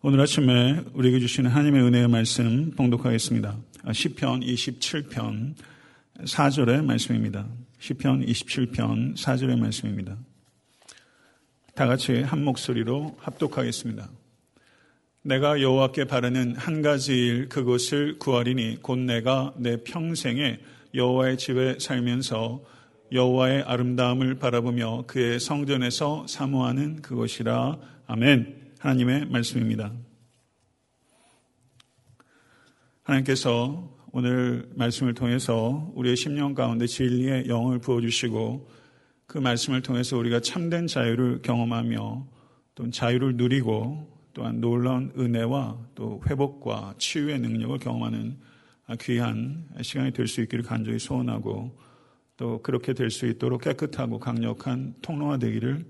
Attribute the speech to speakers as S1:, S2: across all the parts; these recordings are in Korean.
S1: 오늘 아침에 우리에게 주시는 하나님의 은혜의 말씀 봉독하겠습니다. 시편 27편 4절의 말씀입니다. 시편 27편 4절의 말씀입니다. 다 같이 한 목소리로 합독하겠습니다. 내가 여호와께 바르는 한 가지 일 그것을 구하리니 곧 내가 내 평생에 여호와의 집에 살면서 여호와의 아름다움을 바라보며 그의 성전에서 사모하는 그것이라 아멘. 하나님의 말씀입니다. 하나님께서 오늘 말씀을 통해서 우리의 심령 가운데 진리의 영을 부어주시고 그 말씀을 통해서 우리가 참된 자유를 경험하며 또 자유를 누리고 또한 놀라운 은혜와 또 회복과 치유의 능력을 경험하는 귀한 시간이 될 수 있기를 간절히 소원하고 또 그렇게 될 수 있도록 깨끗하고 강력한 통로가 되기를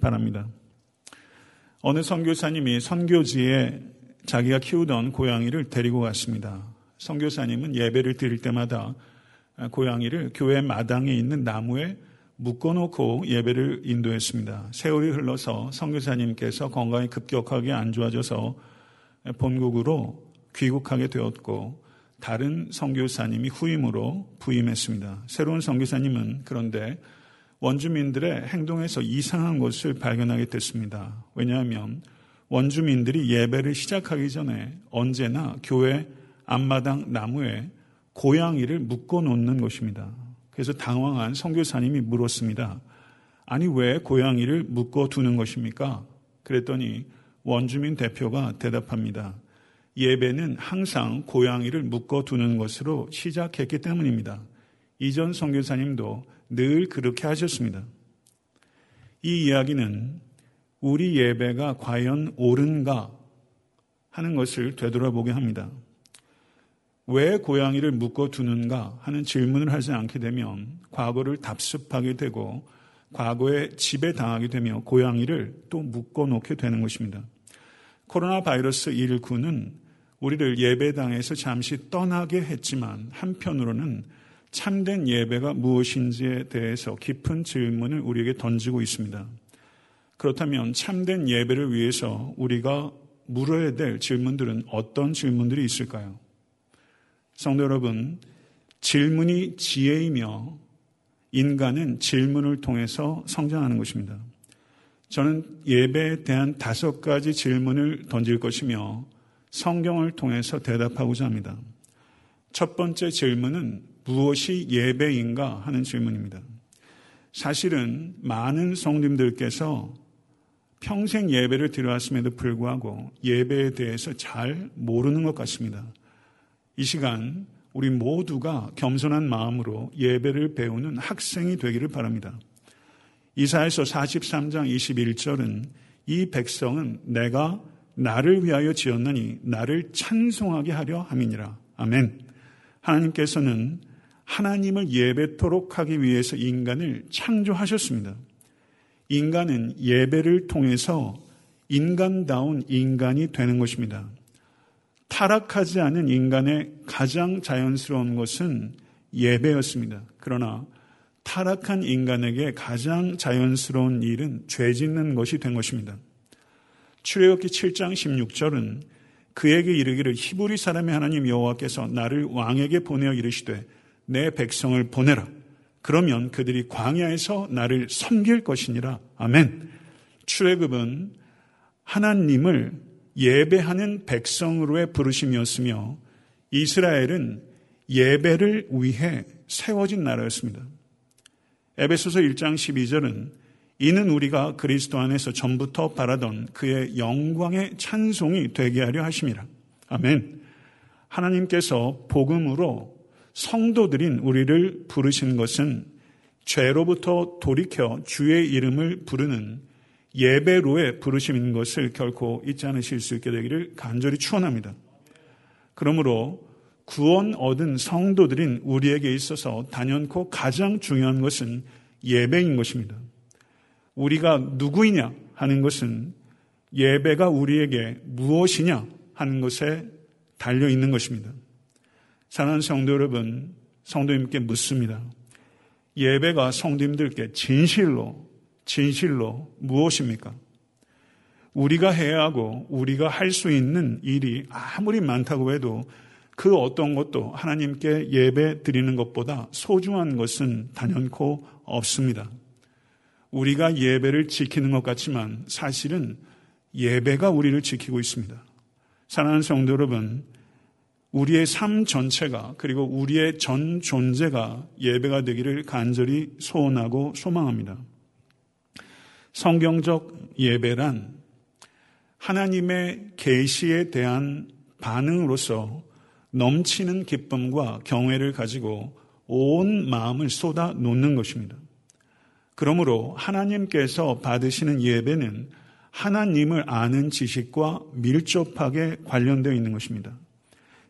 S1: 바랍니다. 어느 선교사님이 선교지에 자기가 키우던 고양이를 데리고 갔습니다. 선교사님은 예배를 드릴 때마다 고양이를 교회 마당에 있는 나무에 묶어놓고 예배를 인도했습니다. 세월이 흘러서 선교사님께서 건강이 급격하게 안 좋아져서 본국으로 귀국하게 되었고 다른 선교사님이 후임으로 부임했습니다. 새로운 선교사님은 그런데 원주민들의 행동에서 이상한 것을 발견하게 됐습니다. 왜냐하면 원주민들이 예배를 시작하기 전에 언제나 교회 앞마당 나무에 고양이를 묶어 놓는 것입니다. 그래서 당황한 선교사님이 물었습니다. 아니 왜 고양이를 묶어 두는 것입니까? 그랬더니 원주민 대표가 대답합니다. 예배는 항상 고양이를 묶어 두는 것으로 시작했기 때문입니다. 이전 선교사님도 늘 그렇게 하셨습니다. 이 이야기는 우리 예배가 과연 옳은가 하는 것을 되돌아보게 합니다. 왜 고양이를 묶어 두는가 하는 질문을 하지 않게 되면 과거를 답습하게 되고 과거에 지배당하게 되며 고양이를 또 묶어 놓게 되는 것입니다. 코로나 바이러스 19는 우리를 예배당에서 잠시 떠나게 했지만 한편으로는 참된 예배가 무엇인지에 대해서 깊은 질문을 우리에게 던지고 있습니다. 그렇다면 참된 예배를 위해서 우리가 물어야 될 질문들은 어떤 질문들이 있을까요? 성도 여러분, 질문이 지혜이며 인간은 질문을 통해서 성장하는 것입니다. 저는 예배에 대한 다섯 가지 질문을 던질 것이며 성경을 통해서 대답하고자 합니다. 첫 번째 질문은 무엇이 예배인가 하는 질문입니다. 사실은 많은 성님들께서 평생 예배를 드려왔음에도 불구하고 예배에 대해서 잘 모르는 것 같습니다. 이 시간 우리 모두가 겸손한 마음으로 예배를 배우는 학생이 되기를 바랍니다. 이사에서 43장 21절은 이 백성은 내가 나를 위하여 지었느니 나를 찬송하게 하려 함이니라. 아멘. 하나님께서는 하나님을 예배토록 하기 위해서 인간을 창조하셨습니다. 인간은 예배를 통해서 인간다운 인간이 되는 것입니다. 타락하지 않은 인간의 가장 자연스러운 것은 예배였습니다. 그러나 타락한 인간에게 가장 자연스러운 일은 죄 짓는 것이 된 것입니다. 출애굽기 7장 16절은 그에게 이르기를 히브리 사람의 하나님 여호와께서 나를 왕에게 보내어 이르시되 내 백성을 보내라. 그러면 그들이 광야에서 나를 섬길 것이니라. 아멘. 출애굽은 하나님을 예배하는 백성으로의 부르심이었으며 이스라엘은 예배를 위해 세워진 나라였습니다. 에베소서 1장 12절은 이는 우리가 그리스도 안에서 전부터 바라던 그의 영광의 찬송이 되게 하려 하심이라. 아멘. 하나님께서 복음으로 성도들인 우리를 부르신 것은 죄로부터 돌이켜 주의 이름을 부르는 예배로의 부르심인 것을 결코 잊지 않으실 수 있게 되기를 간절히 축원합니다. 그러므로 구원 얻은 성도들인 우리에게 있어서 단연코 가장 중요한 것은 예배인 것입니다. 우리가 누구이냐 하는 것은 예배가 우리에게 무엇이냐 하는 것에 달려 있는 것입니다. 사랑하는 성도 여러분, 성도님께 묻습니다. 예배가 성도님들께 진실로, 진실로 무엇입니까? 우리가 해야 하고 우리가 할 수 있는 일이 아무리 많다고 해도 그 어떤 것도 하나님께 예배 드리는 것보다 소중한 것은 단연코 없습니다. 우리가 예배를 지키는 것 같지만 사실은 예배가 우리를 지키고 있습니다. 사랑하는 성도 여러분, 우리의 삶 전체가 그리고 우리의 전 존재가 예배가 되기를 간절히 소원하고 소망합니다. 성경적 예배란 하나님의 계시에 대한 반응으로서 넘치는 기쁨과 경외를 가지고 온 마음을 쏟아 놓는 것입니다. 그러므로 하나님께서 받으시는 예배는 하나님을 아는 지식과 밀접하게 관련되어 있는 것입니다.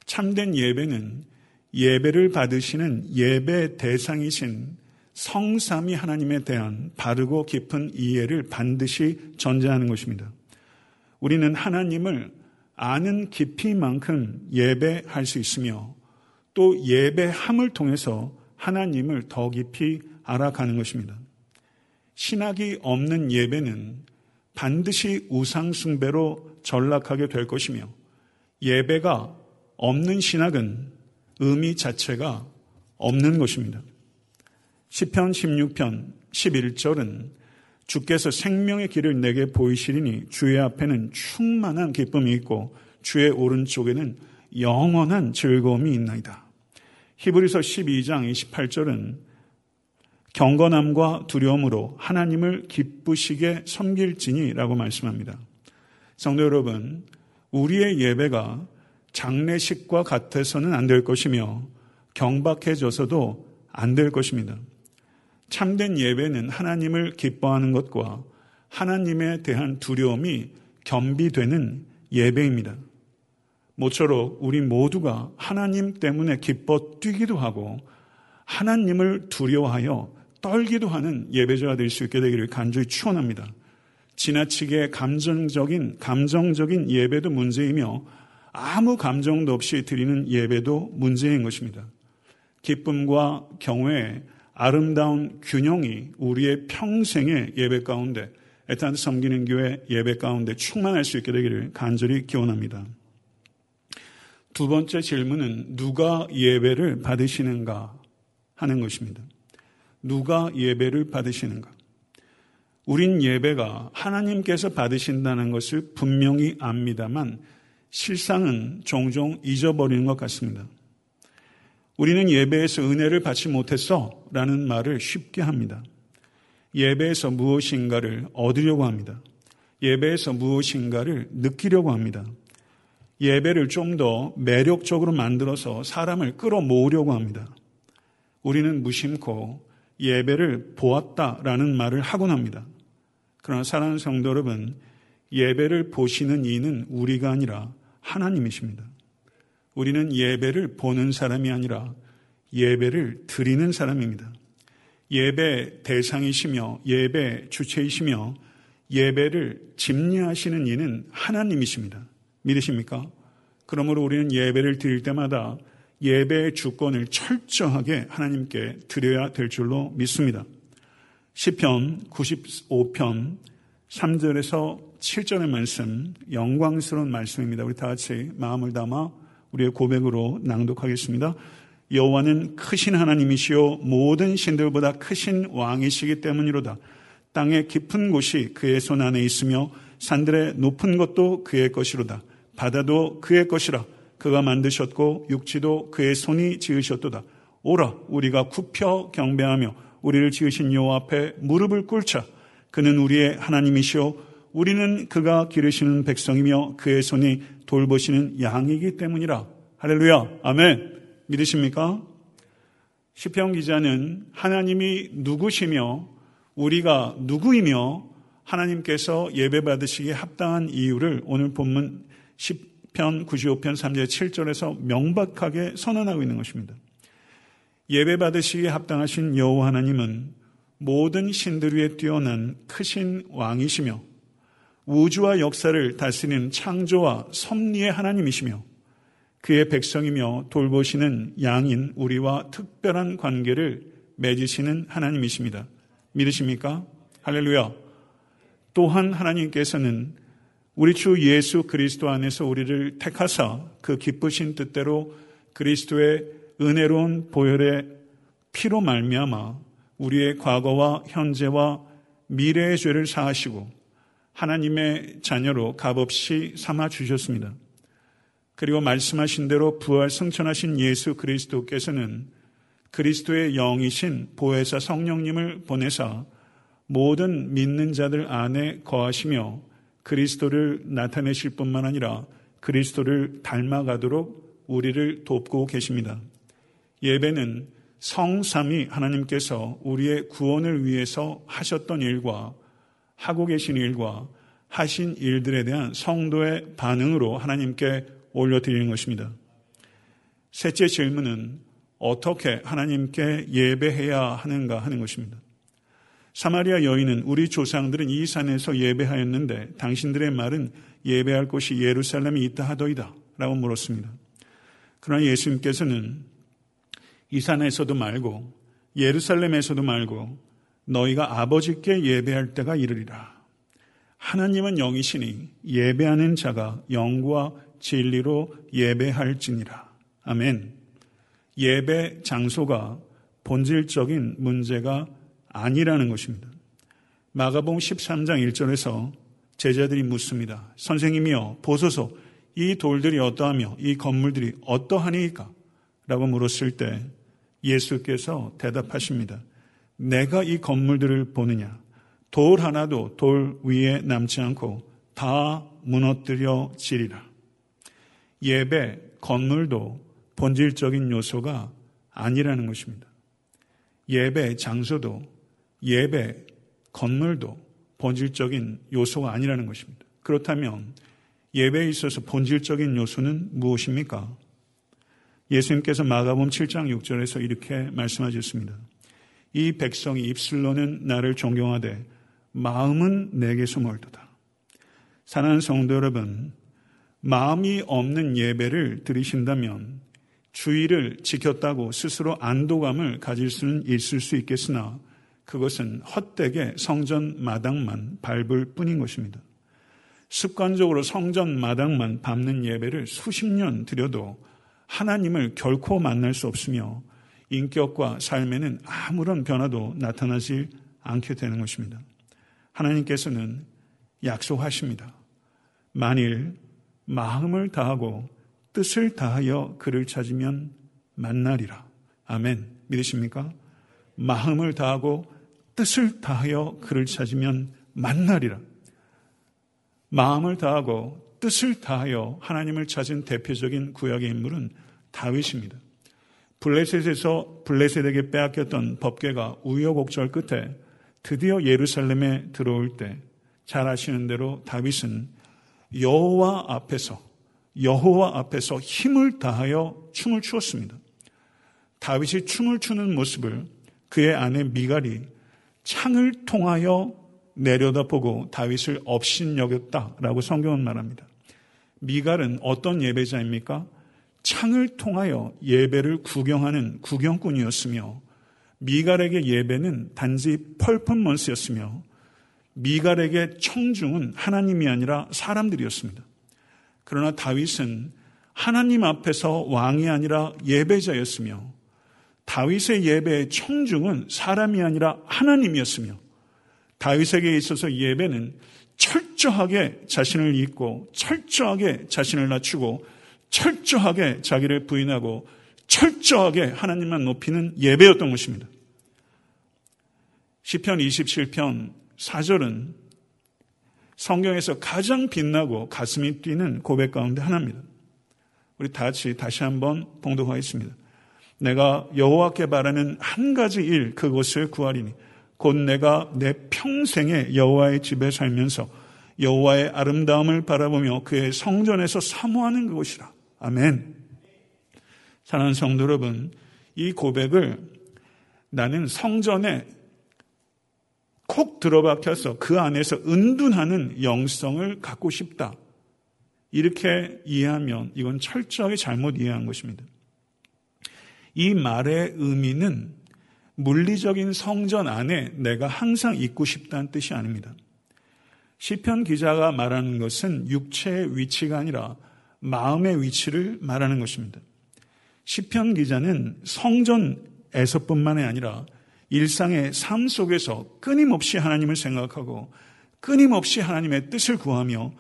S1: 참된 예배는 예배를 받으시는 예배 대상이신 성삼이 하나님에 대한 바르고 깊은 이해를 반드시 전제하는 것입니다. 우리는 하나님을 아는 깊이만큼 예배할 수 있으며 또 예배함을 통해서 하나님을 더 깊이 알아가는 것입니다. 신학이 없는 예배는 반드시 우상숭배로 전락하게 될 것이며 예배가 없는 신학은 의미 자체가 없는 것입니다. 10편 16편 11절은 주께서 생명의 길을 내게 보이시리니 주의 앞에는 충만한 기쁨이 있고 주의 오른쪽에는 영원한 즐거움이 있나이다. 히브리서 12장 28절은 경건함과 두려움으로 하나님을 기쁘시게 섬길지니라고 말씀합니다. 성도 여러분, 우리의 예배가 장례식과 같아서는 안 될 것이며 경박해져서도 안 될 것입니다. 참된 예배는 하나님을 기뻐하는 것과 하나님에 대한 두려움이 겸비되는 예배입니다. 모쪼록 우리 모두가 하나님 때문에 기뻐 뛰기도 하고 하나님을 두려워하여 떨기도 하는 예배자가 될 수 있게 되기를 간절히 축원합니다. 지나치게 감정적인 감정적인 예배도 문제이며 아무 감정도 없이 드리는 예배도 문제인 것입니다. 기쁨과 경외, 아름다운 균형이 우리의 평생의 예배 가운데 애타한 섬기는 교회 예배 가운데 충만할 수 있게 되기를 간절히 기원합니다. 두 번째 질문은 누가 예배를 받으시는가 하는 것입니다. 누가 예배를 받으시는가? 우린 예배가 하나님께서 받으신다는 것을 분명히 압니다만 실상은 종종 잊어버리는 것 같습니다. 우리는 예배에서 은혜를 받지 못했어 라는 말을 쉽게 합니다. 예배에서 무엇인가를 얻으려고 합니다. 예배에서 무엇인가를 느끼려고 합니다. 예배를 좀 더 매력적으로 만들어서 사람을 끌어모으려고 합니다. 우리는 무심코 예배를 보았다라는 말을 하곤 합니다. 그러나 사랑하는 성도 여러분, 예배를 보시는 이는 우리가 아니라 하나님이십니다. 우리는 예배를 보는 사람이 아니라 예배를 드리는 사람입니다. 예배 대상이시며 예배 주체이시며 예배를 집례하시는 이는 하나님이십니다. 믿으십니까? 그러므로 우리는 예배를 드릴 때마다 예배의 주권을 철저하게 하나님께 드려야 될 줄로 믿습니다. 10편 95편 3절에서 7절의 말씀 영광스러운 말씀입니다. 우리 다 같이 마음을 담아 우리의 고백으로 낭독하겠습니다. 여호와는 크신 하나님이시요 모든 신들보다 크신 왕이시기 때문이로다. 땅의 깊은 곳이 그의 손 안에 있으며 산들의 높은 것도 그의 것이로다. 바다도 그의 것이라. 그가 만드셨고 육지도 그의 손이 지으셨도다. 오라 우리가 굽혀 경배하며 우리를 지으신 여호와 앞에 무릎을 꿇자. 그는 우리의 하나님이시오 우리는 그가 기르시는 백성이며 그의 손이 돌보시는 양이기 때문이라. 할렐루야. 아멘. 믿으십니까? 시편 기자는 하나님이 누구시며 우리가 누구이며 하나님께서 예배 받으시기에 합당한 이유를 오늘 본문 10편 95편 3절 7절에서 명백하게 선언하고 있는 것입니다. 예배 받으시기에 합당하신 여호와 하나님은 모든 신들 위에 뛰어난 크신 왕이시며 우주와 역사를 다스리는 창조와 섭리의 하나님이시며 그의 백성이며 돌보시는 양인 우리와 특별한 관계를 맺으시는 하나님이십니다. 믿으십니까? 할렐루야. 또한 하나님께서는 우리 주 예수 그리스도 안에서 우리를 택하사 그 기쁘신 뜻대로 그리스도의 은혜로운 보혈의 피로 말미암아 우리의 과거와 현재와 미래의 죄를 사하시고 하나님의 자녀로 값없이 삼아 주셨습니다. 그리고 말씀하신 대로 부활 승천하신 예수 그리스도께서는 그리스도의 영이신 보혜사 성령님을 보내사 모든 믿는 자들 안에 거하시며 그리스도를 나타내실 뿐만 아니라 그리스도를 닮아가도록 우리를 돕고 계십니다. 예배는 성삼이 하나님께서 우리의 구원을 위해서 하셨던 일과 하고 계신 일과 하신 일들에 대한 성도의 반응으로 하나님께 올려드리는 것입니다. 셋째 질문은 어떻게 하나님께 예배해야 하는가 하는 것입니다. 사마리아 여인은 우리 조상들은 이 산에서 예배하였는데 당신들의 말은 예배할 곳이 예루살렘이 있다 하더이다 라고 물었습니다. 그러나 예수님께서는 이 산에서도 말고 예루살렘에서도 말고 너희가 아버지께 예배할 때가 이르리라. 하나님은 영이시니 예배하는 자가 영과 진리로 예배할지니라. 아멘. 예배 장소가 본질적인 문제가 아니라는 것입니다. 마가봉 13장 1절에서 제자들이 묻습니다. 선생님이여 보소서 이 돌들이 어떠하며 이 건물들이 어떠하니까? 라고 물었을 때 예수께서 대답하십니다. 내가 이 건물들을 보느냐? 돌 하나도 돌 위에 남지 않고 다 무너뜨려 지리라. 예배, 건물도 본질적인 요소가 아니라는 것입니다. 예배, 장소도 예배, 건물도 본질적인 요소가 아니라는 것입니다. 그렇다면 예배에 있어서 본질적인 요소는 무엇입니까? 예수님께서 마가복음 7장 6절에서 이렇게 말씀하셨습니다. 이 백성이 입술로는 나를 존경하되 마음은 내게서 멀도다. 사랑하는 성도 여러분, 마음이 없는 예배를 드리신다면 주의를 지켰다고 스스로 안도감을 가질 수는 있을 수 있겠으나 그것은 헛되게 성전 마당만 밟을 뿐인 것입니다. 습관적으로 성전 마당만 밟는 예배를 수십 년 드려도 하나님을 결코 만날 수 없으며 인격과 삶에는 아무런 변화도 나타나지 않게 되는 것입니다. 하나님께서는 약속하십니다. 만일 마음을 다하고 뜻을 다하여 그를 찾으면 만나리라. 아멘. 믿으십니까? 마음을 다하고 뜻을 다하여 그를 찾으면 만나리라. 마음을 다하고 뜻을 다하여 하나님을 찾은 대표적인 구약의 인물은 다윗입니다. 블레셋에서 블레셋에게 빼앗겼던 법궤가 우여곡절 끝에 드디어 예루살렘에 들어올 때 잘 아시는 대로 다윗은 여호와 앞에서 여호와 앞에서 힘을 다하여 춤을 추었습니다. 다윗이 춤을 추는 모습을 그의 아내 미갈이 창을 통하여 내려다보고 다윗을 업신여겼다라고 성경은 말합니다. 미갈은 어떤 예배자입니까? 창을 통하여 예배를 구경하는 구경꾼이었으며 미갈에게 예배는 단지 펄펀먼스였으며 미갈에게 청중은 하나님이 아니라 사람들이었습니다. 그러나 다윗은 하나님 앞에서 왕이 아니라 예배자였으며 다윗의 예배의 청중은 사람이 아니라 하나님이었으며 다윗에게 있어서 예배는 철저하게 자신을 잊고 철저하게 자신을 낮추고 철저하게 자기를 부인하고 철저하게 하나님만 높이는 예배였던 것입니다. 시편 27편 4절은 성경에서 가장 빛나고 가슴이 뛰는 고백 가운데 하나입니다. 우리 다 같이 다시 한번 봉독하겠습니다. 내가 여호와께 바라는 한 가지 일 그것을 구하리니 곧 내가 내 평생에 여호와의 집에 살면서 여호와의 아름다움을 바라보며 그의 성전에서 사모하는 그것이라. 아멘. 사랑하는 성도 여러분, 이 고백을 나는 성전에 콕 들어박혀서 그 안에서 은둔하는 영성을 갖고 싶다. 이렇게 이해하면 이건 철저하게 잘못 이해한 것입니다. 이 말의 의미는 물리적인 성전 안에 내가 항상 있고 싶다는 뜻이 아닙니다. 시편 기자가 말하는 것은 육체의 위치가 아니라 마음의 위치를 말하는 것입니다. 시편 기자는 성전에서뿐만이 아니라 일상의 삶 속에서 끊임없이 하나님을 생각하고 끊임없이 하나님의 뜻을 구하며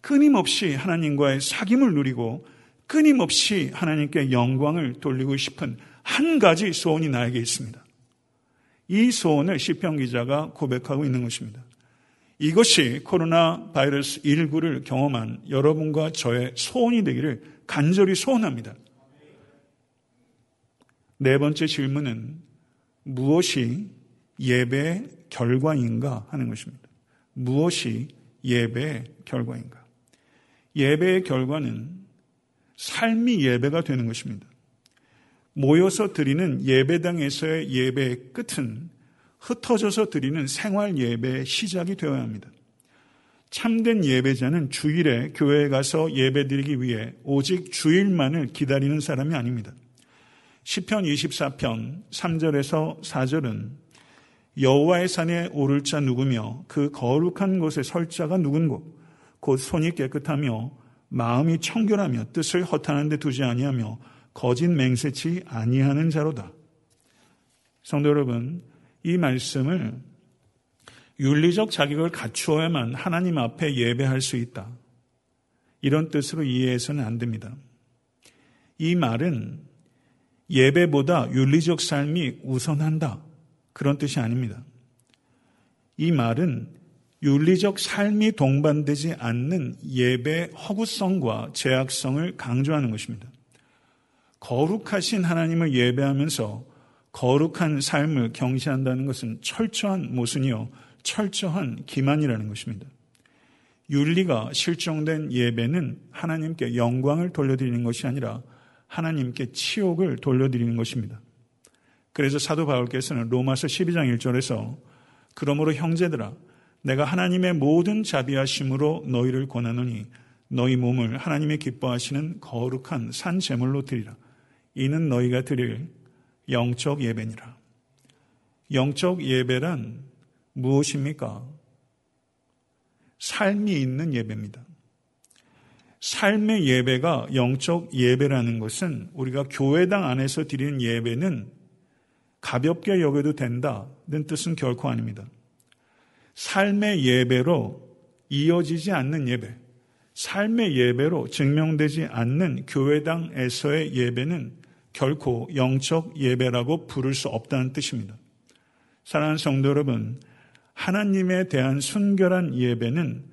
S1: 끊임없이 하나님과의 사귐을 누리고 끊임없이 하나님께 영광을 돌리고 싶은 한 가지 소원이 나에게 있습니다. 이 소원을 시편 기자가 고백하고 있는 것입니다. 이것이 코로나 바이러스 19를 경험한 여러분과 저의 소원이 되기를 간절히 소원합니다. 네 번째 질문은 무엇이 예배의 결과인가 하는 것입니다. 무엇이 예배의 결과인가? 예배의 결과는 삶이 예배가 되는 것입니다. 모여서 드리는 예배당에서의 예배의 끝은 흩어져서 드리는 생활 예배의 시작이 되어야 합니다. 참된 예배자는 주일에 교회에 가서 예배 드리기 위해 오직 주일만을 기다리는 사람이 아닙니다. 시편 24편 3절에서 4절은 여호와의 산에 오를 자 누구며 그 거룩한 곳에 설 자가 누군고 곧 손이 깨끗하며 마음이 청결하며 뜻을 허탄한 데 두지 아니하며 거짓 맹세치 아니하는 자로다. 성도 여러분, 이 말씀을 윤리적 자격을 갖추어야만 하나님 앞에 예배할 수 있다. 이런 뜻으로 이해해서는 안 됩니다. 이 말은 예배보다 윤리적 삶이 우선한다. 그런 뜻이 아닙니다. 이 말은 윤리적 삶이 동반되지 않는 예배 허구성과 제약성을 강조하는 것입니다. 거룩하신 하나님을 예배하면서 거룩한 삶을 경시한다는 것은 철저한 모순이요, 철저한 기만이라는 것입니다. 윤리가 실종된 예배는 하나님께 영광을 돌려드리는 것이 아니라 하나님께 치욕을 돌려드리는 것입니다. 그래서 사도 바울께서는 로마서 12장 1절에서 그러므로 형제들아 내가 하나님의 모든 자비하심으로 너희를 권하노니 너희 몸을 하나님의 기뻐하시는 거룩한 산 제물로 드리라. 이는 너희가 드릴 영적 예배니라. 영적 예배란 무엇입니까? 삶이 있는 예배입니다. 삶의 예배가 영적 예배라는 것은 우리가 교회당 안에서 드리는 예배는 가볍게 여겨도 된다는 뜻은 결코 아닙니다. 삶의 예배로 이어지지 않는 예배, 삶의 예배로 증명되지 않는 교회당에서의 예배는 결코 영적 예배라고 부를 수 없다는 뜻입니다. 사랑하는 성도 여러분, 하나님에 대한 순결한 예배는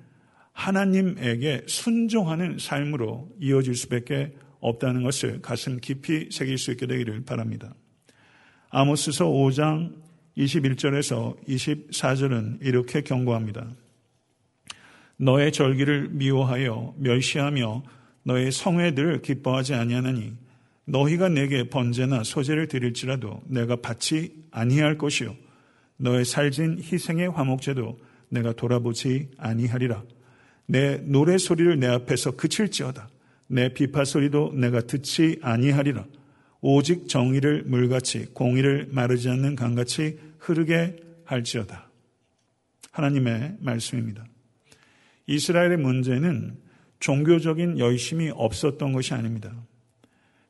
S1: 하나님에게 순종하는 삶으로 이어질 수밖에 없다는 것을 가슴 깊이 새길 수 있게 되기를 바랍니다. 아모스서 5장 21절에서 24절은 이렇게 경고합니다. 너의 절기를 미워하여 멸시하며 너의 성회들을 기뻐하지 아니하나니 너희가 내게 번제나 소제를 드릴지라도 내가 받지 아니할 것이요 너의 살진 희생의 화목제도 내가 돌아보지 아니하리라. 내 노래 소리를 내 앞에서 그칠지어다. 내 비파 소리도 내가 듣지 아니하리라. 오직 정의를 물같이 공의를 마르지 않는 강같이 흐르게 할지어다. 하나님의 말씀입니다. 이스라엘의 문제는 종교적인 열심이 없었던 것이 아닙니다.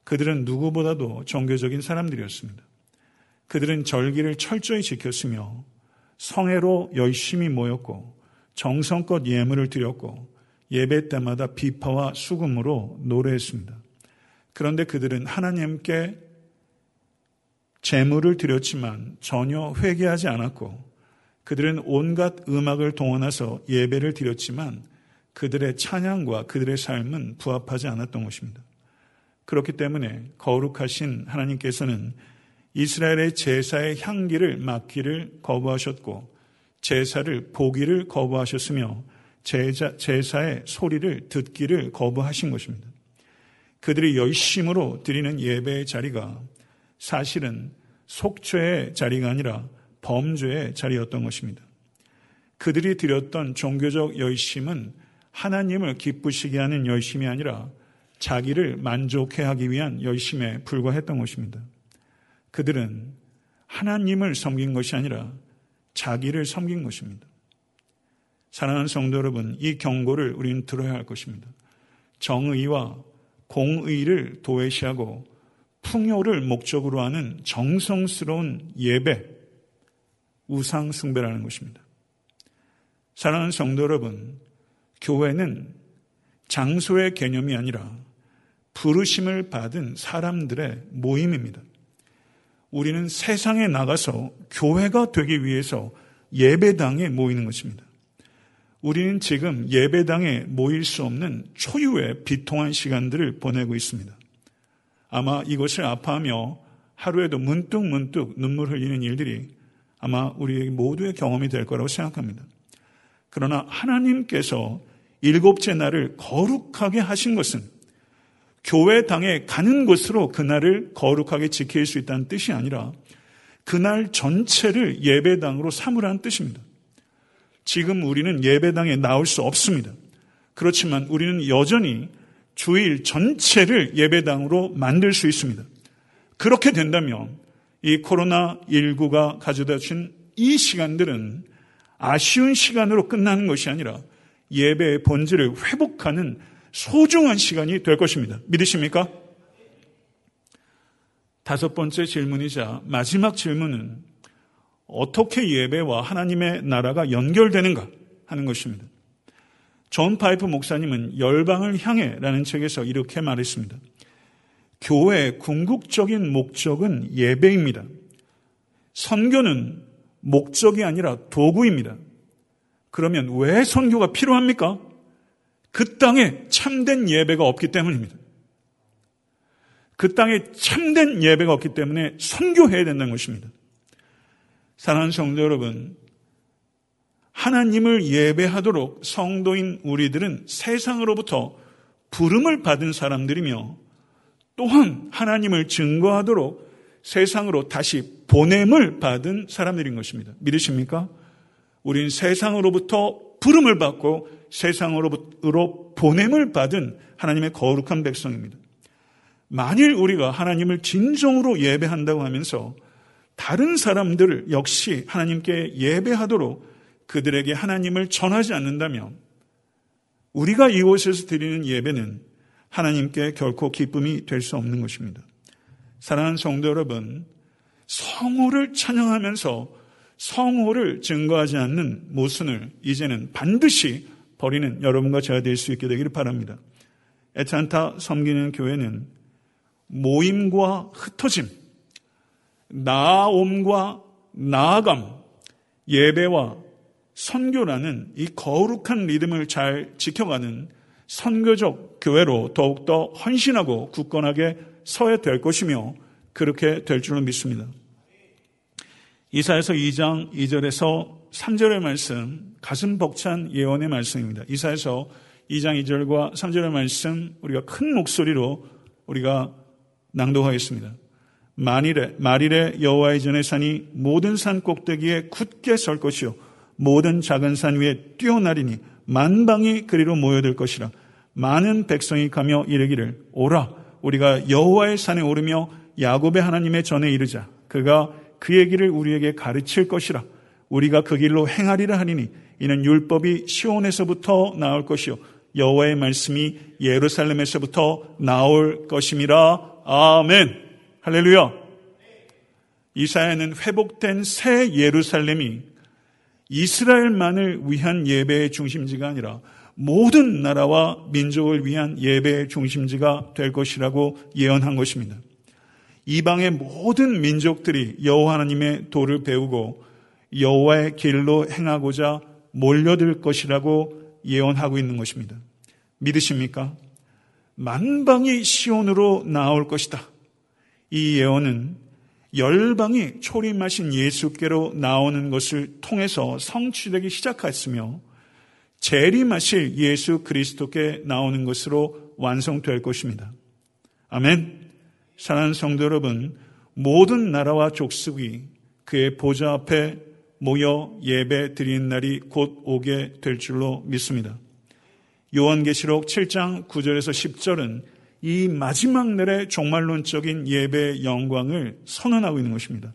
S1: 그들은 누구보다도 종교적인 사람들이었습니다. 그들은 절기를 철저히 지켰으며 성회로 열심히 모였고 정성껏 예물을 드렸고 예배 때마다 비파와 수금으로 노래했습니다. 그런데 그들은 하나님께 재물을 드렸지만 전혀 회개하지 않았고 그들은 온갖 음악을 동원해서 예배를 드렸지만 그들의 찬양과 그들의 삶은 부합하지 않았던 것입니다. 그렇기 때문에 거룩하신 하나님께서는 이스라엘의 제사의 향기를 맡기를 거부하셨고 제사를 보기를 거부하셨으며 제자, 제사의 소리를 듣기를 거부하신 것입니다. 그들이 열심으로 드리는 예배의 자리가 사실은 속죄의 자리가 아니라 범죄의 자리였던 것입니다. 그들이 드렸던 종교적 열심은 하나님을 기쁘시게 하는 열심이 아니라 자기를 만족해 하기 위한 열심에 불과했던 것입니다. 그들은 하나님을 섬긴 것이 아니라 자기를 섬긴 것입니다. 사랑하는 성도 여러분, 이 경고를 우리는 들어야 할 것입니다. 정의와 공의를 도외시하고 풍요를 목적으로 하는 정성스러운 예배, 우상숭배라는 것입니다. 사랑하는 성도 여러분, 교회는 장소의 개념이 아니라 부르심을 받은 사람들의 모임입니다. 우리는 세상에 나가서 교회가 되기 위해서 예배당에 모이는 것입니다. 우리는 지금 예배당에 모일 수 없는 초유의 비통한 시간들을 보내고 있습니다. 아마 이것을 아파하며 하루에도 문득 문득 눈물 흘리는 일들이 아마 우리 모두의 경험이 될 거라고 생각합니다. 그러나 하나님께서 일곱째 날을 거룩하게 하신 것은 교회당에 가는 곳으로 그날을 거룩하게 지킬 수 있다는 뜻이 아니라 그날 전체를 예배당으로 삼으라는 뜻입니다. 지금 우리는 예배당에 나올 수 없습니다. 그렇지만 우리는 여전히 주일 전체를 예배당으로 만들 수 있습니다. 그렇게 된다면 이 코로나19가 가져다 준 이 시간들은 아쉬운 시간으로 끝나는 것이 아니라 예배의 본질을 회복하는 소중한 시간이 될 것입니다. 믿으십니까? 다섯 번째 질문이자 마지막 질문은 어떻게 예배와 하나님의 나라가 연결되는가 하는 것입니다. 존 파이퍼 목사님은 열방을 향해라는 책에서 이렇게 말했습니다. 교회의 궁극적인 목적은 예배입니다. 선교는 목적이 아니라 도구입니다. 그러면 왜 선교가 필요합니까? 그 땅에 참된 예배가 없기 때문입니다. 그 땅에 참된 예배가 없기 때문에 선교해야 된다는 것입니다. 사랑하는 성도 여러분, 하나님을 예배하도록 성도인 우리들은 세상으로부터 부름을 받은 사람들이며 또한 하나님을 증거하도록 세상으로 다시 보냄을 받은 사람들인 것입니다. 믿으십니까? 우린 세상으로부터 부름을 받고 세상으로 보냄을 받은 하나님의 거룩한 백성입니다. 만일 우리가 하나님을 진정으로 예배한다고 하면서 다른 사람들 역시 하나님께 예배하도록 그들에게 하나님을 전하지 않는다면 우리가 이곳에서 드리는 예배는 하나님께 결코 기쁨이 될 수 없는 것입니다. 사랑하는 성도 여러분, 성호를 찬양하면서 성호를 증거하지 않는 모순을 이제는 반드시 버리는 여러분과 제가 될 수 있게 되기를 바랍니다. 에탄타 섬기는 교회는 모임과 흩어짐, 나옴과 나아감, 예배와 선교라는 이 거룩한 리듬을 잘 지켜가는 선교적 교회로 더욱더 헌신하고 굳건하게 서야 될 것이며 그렇게 될 줄로 믿습니다. 이사에서 2장 2절에서 3절의 말씀, 가슴 벅찬 예언의 말씀입니다. 이사에서 2장 2절과 3절의 말씀 우리가 큰 목소리로 우리가 낭독하겠습니다. 만일에 말일에 여호와의 전에 산이 모든 산 꼭대기에 굳게 설 것이요 모든 작은 산 위에 뛰어나리니 만방이 그리로 모여들 것이라 많은 백성이 가며 이르기를 오라 우리가 여호와의 산에 오르며 야곱의 하나님의 전에 이르자 그가 그의 길을 우리에게 가르칠 것이라. 우리가 그 길로 행하리라 하니니 이는 율법이 시온에서부터 나올 것이요 여호와의 말씀이 예루살렘에서부터 나올 것임이라. 아멘. 할렐루야. 이사야는 회복된 새 예루살렘이 이스라엘만을 위한 예배의 중심지가 아니라 모든 나라와 민족을 위한 예배의 중심지가 될 것이라고 예언한 것입니다. 이방의 모든 민족들이 여호와 하나님의 도를 배우고 여호와의 길로 행하고자 몰려들 것이라고 예언하고 있는 것입니다. 믿으십니까? 만방이 시온으로 나올 것이다. 이 예언은 열방이 초림하신 예수께로 나오는 것을 통해서 성취되기 시작했으며 재림하실 예수 그리스도께 나오는 것으로 완성될 것입니다. 아멘. 사랑하는 성도 여러분, 모든 나라와 족속이 그의 보좌 앞에 모여 예배 드리는 날이 곧 오게 될 줄로 믿습니다. 요한계시록 7장 9절에서 10절은 이 마지막 날의 종말론적인 예배의 영광을 선언하고 있는 것입니다.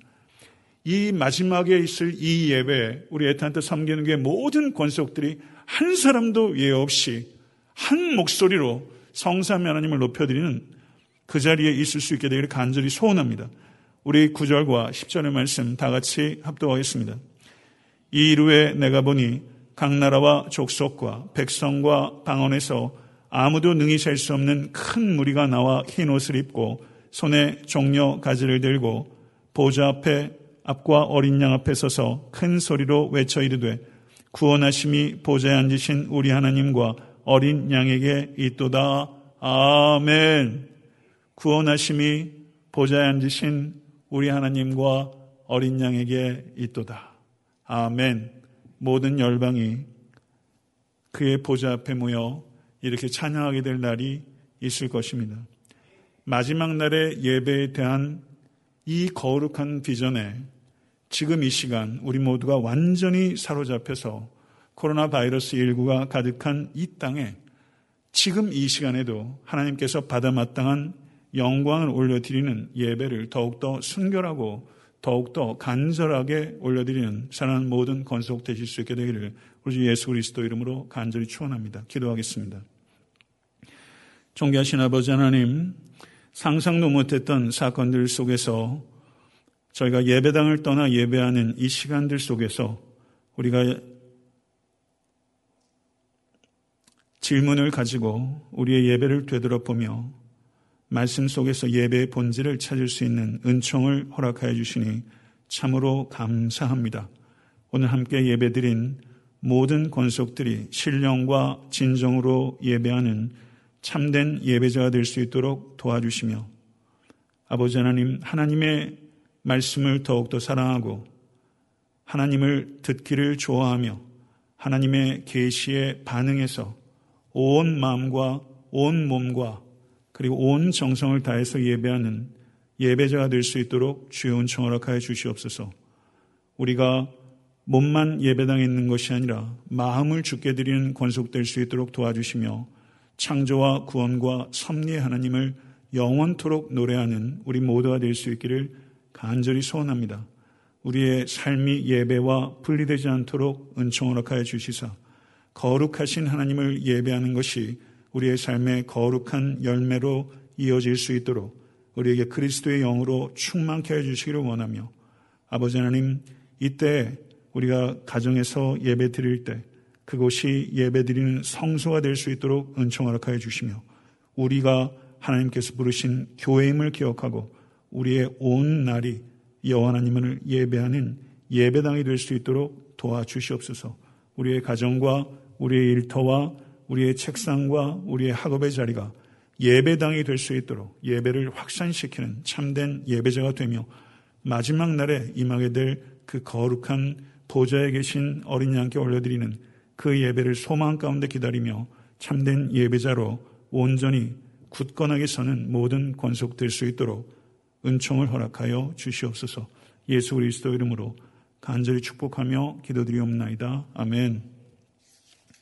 S1: 이 마지막에 있을 이 예배, 우리 에탄트 섬기는 게 모든 권속들이 한 사람도 예 없이 한 목소리로 성삼 하나님을 높여드리는 그 자리에 있을 수 있게 되기를 간절히 소원합니다. 우리 9절과 10절의 말씀 다 같이 합독하겠습니다. 이 이루에 내가 보니 각 나라와 족속과 백성과 방언에서 아무도 능히 셀 수 없는 큰 무리가 나와 흰 옷을 입고 손에 종려 가지를 들고 보좌 앞에 앞과 어린 양 앞에 서서 큰 소리로 외쳐 이르되 구원하심이 보좌에 앉으신 우리 하나님과 어린 양에게 있도다. 아멘. 구원하심이 보좌에 앉으신 우리 하나님과 어린 양에게 있도다. 아멘. 모든 열방이 그의 보좌 앞에 모여 이렇게 찬양하게 될 날이 있을 것입니다. 마지막 날의 예배에 대한 이 거룩한 비전에 지금 이 시간 우리 모두가 완전히 사로잡혀서 코로나 바이러스 19가 가득한 이 땅에 지금 이 시간에도 하나님께서 받아 마땅한 영광을 올려드리는 예배를 더욱더 순결하고 더욱더 간절하게 올려드리는 사랑하는 모든 건속 되실 수 있게 되기를 우리 주 예수 그리스도 이름으로 간절히 축원합니다. 기도하겠습니다. 존귀하신 아버지 하나님, 상상도 못했던 사건들 속에서 저희가 예배당을 떠나 예배하는 이 시간들 속에서 우리가 질문을 가지고 우리의 예배를 되돌아보며 말씀 속에서 예배의 본질을 찾을 수 있는 은총을 허락하여 주시니 참으로 감사합니다. 오늘 함께 예배드린 모든 권속들이 신령과 진정으로 예배하는 참된 예배자가 될 수 있도록 도와주시며 아버지 하나님 하나님의 말씀을 더욱더 사랑하고 하나님을 듣기를 좋아하며 하나님의 계시에 반응해서 온 마음과 온 몸과 그리고 온 정성을 다해서 예배하는 예배자가 될 수 있도록 주여 은총 허락하여 주시옵소서. 우리가 몸만 예배당에 있는 것이 아니라 마음을 죽게 드리는 권속될 수 있도록 도와주시며 창조와 구원과 섭리의 하나님을 영원토록 노래하는 우리 모두가 될 수 있기를 간절히 소원합니다. 우리의 삶이 예배와 분리되지 않도록 은총 허락하여 주시사 거룩하신 하나님을 예배하는 것이 우리의 삶의 거룩한 열매로 이어질 수 있도록 우리에게 그리스도의 영으로 충만케 해주시기를 원하며 아버지 하나님 이때 우리가 가정에서 예배 드릴 때 그곳이 예배 드리는 성소가 될 수 있도록 은총 허락하여 주시며 우리가 하나님께서 부르신 교회임을 기억하고 우리의 온 날이 여호와 하나님을 예배하는 예배당이 될 수 있도록 도와주시옵소서. 우리의 가정과 우리의 일터와 우리의 책상과 우리의 학업의 자리가 예배당이 될 수 있도록 예배를 확산시키는 참된 예배자가 되며 마지막 날에 임하게 될 그 거룩한 보좌에 계신 어린 양께 올려드리는 그 예배를 소망 가운데 기다리며 참된 예배자로 온전히 굳건하게 서는 모든 권속 될 수 있도록 은총을 허락하여 주시옵소서 예수 그리스도 이름으로 간절히 축복하며 기도드리옵나이다. 아멘.